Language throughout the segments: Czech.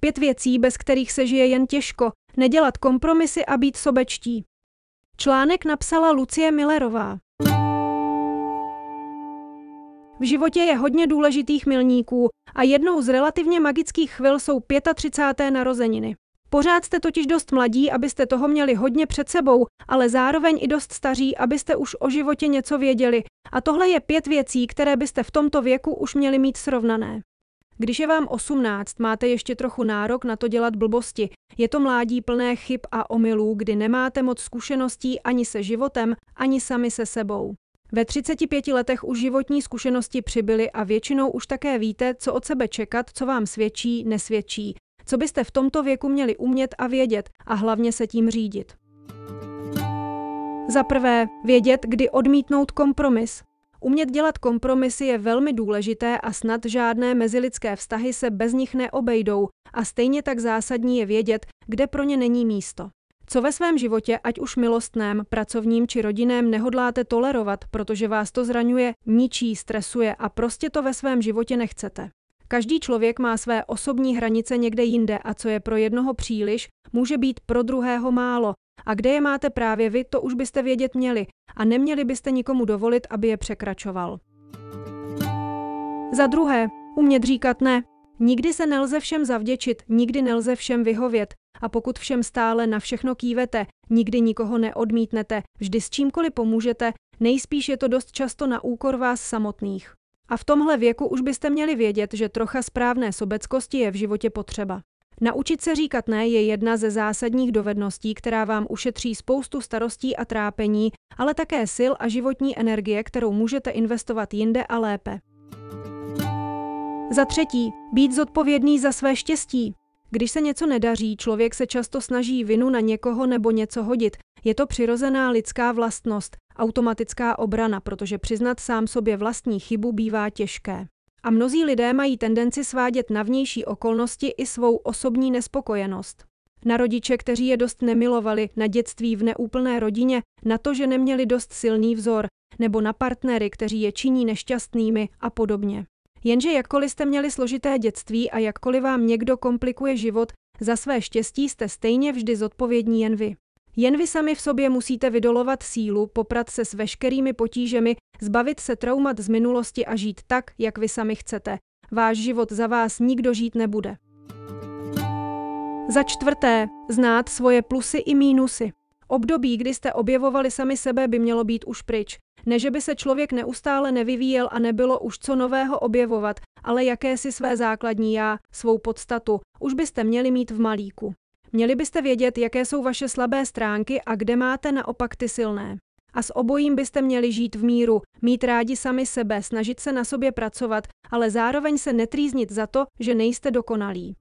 Pět věcí, bez kterých se žije jen těžko. Nedělat kompromisy a být sobečtí. Článek napsala Lucie Millerová. V životě je hodně důležitých milníků a jednou z relativně magických chvil jsou 35. narozeniny. Pořád jste totiž dost mladí, abyste toho měli hodně před sebou, ale zároveň i dost staří, abyste už o životě něco věděli. A tohle je pět věcí, které byste v tomto věku už měli mít srovnané. Když je vám 18, máte ještě trochu nárok na to dělat blbosti. Je to mládí plné chyb a omylů, kdy nemáte moc zkušeností ani se životem, ani sami se sebou. Ve 35 letech už životní zkušenosti přibyly a většinou už také víte, co od sebe čekat, co vám svědčí, nesvědčí, co byste v tomto věku měli umět a vědět a hlavně se tím řídit. Za prvé, vědět, kdy odmítnout kompromis. Umět dělat kompromisy je velmi důležité a snad žádné mezilidské vztahy se bez nich neobejdou a stejně tak zásadní je vědět, kde pro ně není místo. Co ve svém životě, ať už milostném, pracovním či rodinném, nehodláte tolerovat, protože vás to zraňuje, ničí, stresuje a prostě to ve svém životě nechcete. Každý člověk má své osobní hranice někde jinde a co je pro jednoho příliš, může být pro druhého málo. A kde je máte právě vy, to už byste vědět měli a neměli byste nikomu dovolit, aby je překračoval. Za druhé, umět říkat ne. Nikdy se nelze všem zavděčit, nikdy nelze všem vyhovět. A pokud všem stále na všechno kývete, nikdy nikoho neodmítnete, vždy s čímkoliv pomůžete, nejspíš je to dost často na úkor vás samotných. A v tomhle věku už byste měli vědět, že trocha správné sobeckosti je v životě potřeba. Naučit se říkat ne je jedna ze zásadních dovedností, která vám ušetří spoustu starostí a trápení, ale také sil a životní energie, kterou můžete investovat jinde a lépe. Za třetí, být zodpovědný za své štěstí. Když se něco nedaří, člověk se často snaží vinu na někoho nebo něco hodit. Je to přirozená lidská vlastnost, automatická obrana, protože přiznat sám sobě vlastní chybu bývá těžké. A mnozí lidé mají tendenci svádět na vnější okolnosti i svou osobní nespokojenost. Na rodiče, kteří je dost nemilovali, na dětství v neúplné rodině, na to, že neměli dost silný vzor, nebo na partnery, kteří je činí nešťastnými a podobně. Jenže jakkoliv jste měli složité dětství a jakkoliv vám někdo komplikuje život, za své štěstí jste stejně vždy zodpovědní jen vy. Jen vy sami v sobě musíte vydolovat sílu, poprat se s veškerými potížemi, zbavit se traumat z minulosti a žít tak, jak vy sami chcete. Váš život za vás nikdo žít nebude. Za čtvrté, znát svoje plusy i mínusy. Období, kdy jste objevovali sami sebe, by mělo být už pryč. Ne, že by se člověk neustále nevyvíjel a nebylo už co nového objevovat, ale jakési své základní já, svou podstatu, už byste měli mít v malíku. Měli byste vědět, jaké jsou vaše slabé stránky a kde máte naopak ty silné. A s obojím byste měli žít v míru, mít rádi sami sebe, snažit se na sobě pracovat, ale zároveň se netrýznit za to, že nejste dokonalí.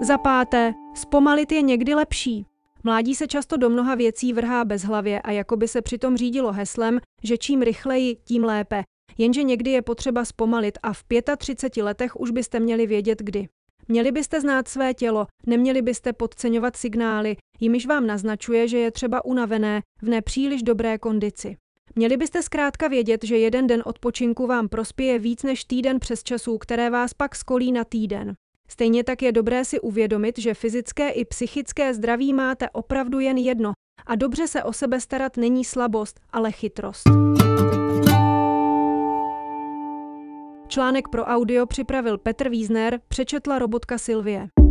Za páté, zpomalit je někdy lepší. Mládí se často do mnoha věcí vrhá bezhlavě a jako by se přitom řídilo heslem, že čím rychleji, tím lépe. Jenže někdy je potřeba zpomalit a v 35 letech už byste měli vědět kdy. Měli byste znát své tělo, neměli byste podceňovat signály, jimiž vám naznačuje, že je třeba unavené, v nepříliš dobré kondici. Měli byste zkrátka vědět, že jeden den odpočinku vám prospěje víc než týden přes časů, které vás pak skolí na týden. Stejně tak je dobré si uvědomit, že fyzické i psychické zdraví máte opravdu jen jedno a dobře se o sebe starat není slabost, ale chytrost. Článek pro audio připravil Petr Vízner, přečetla robotka Silvie.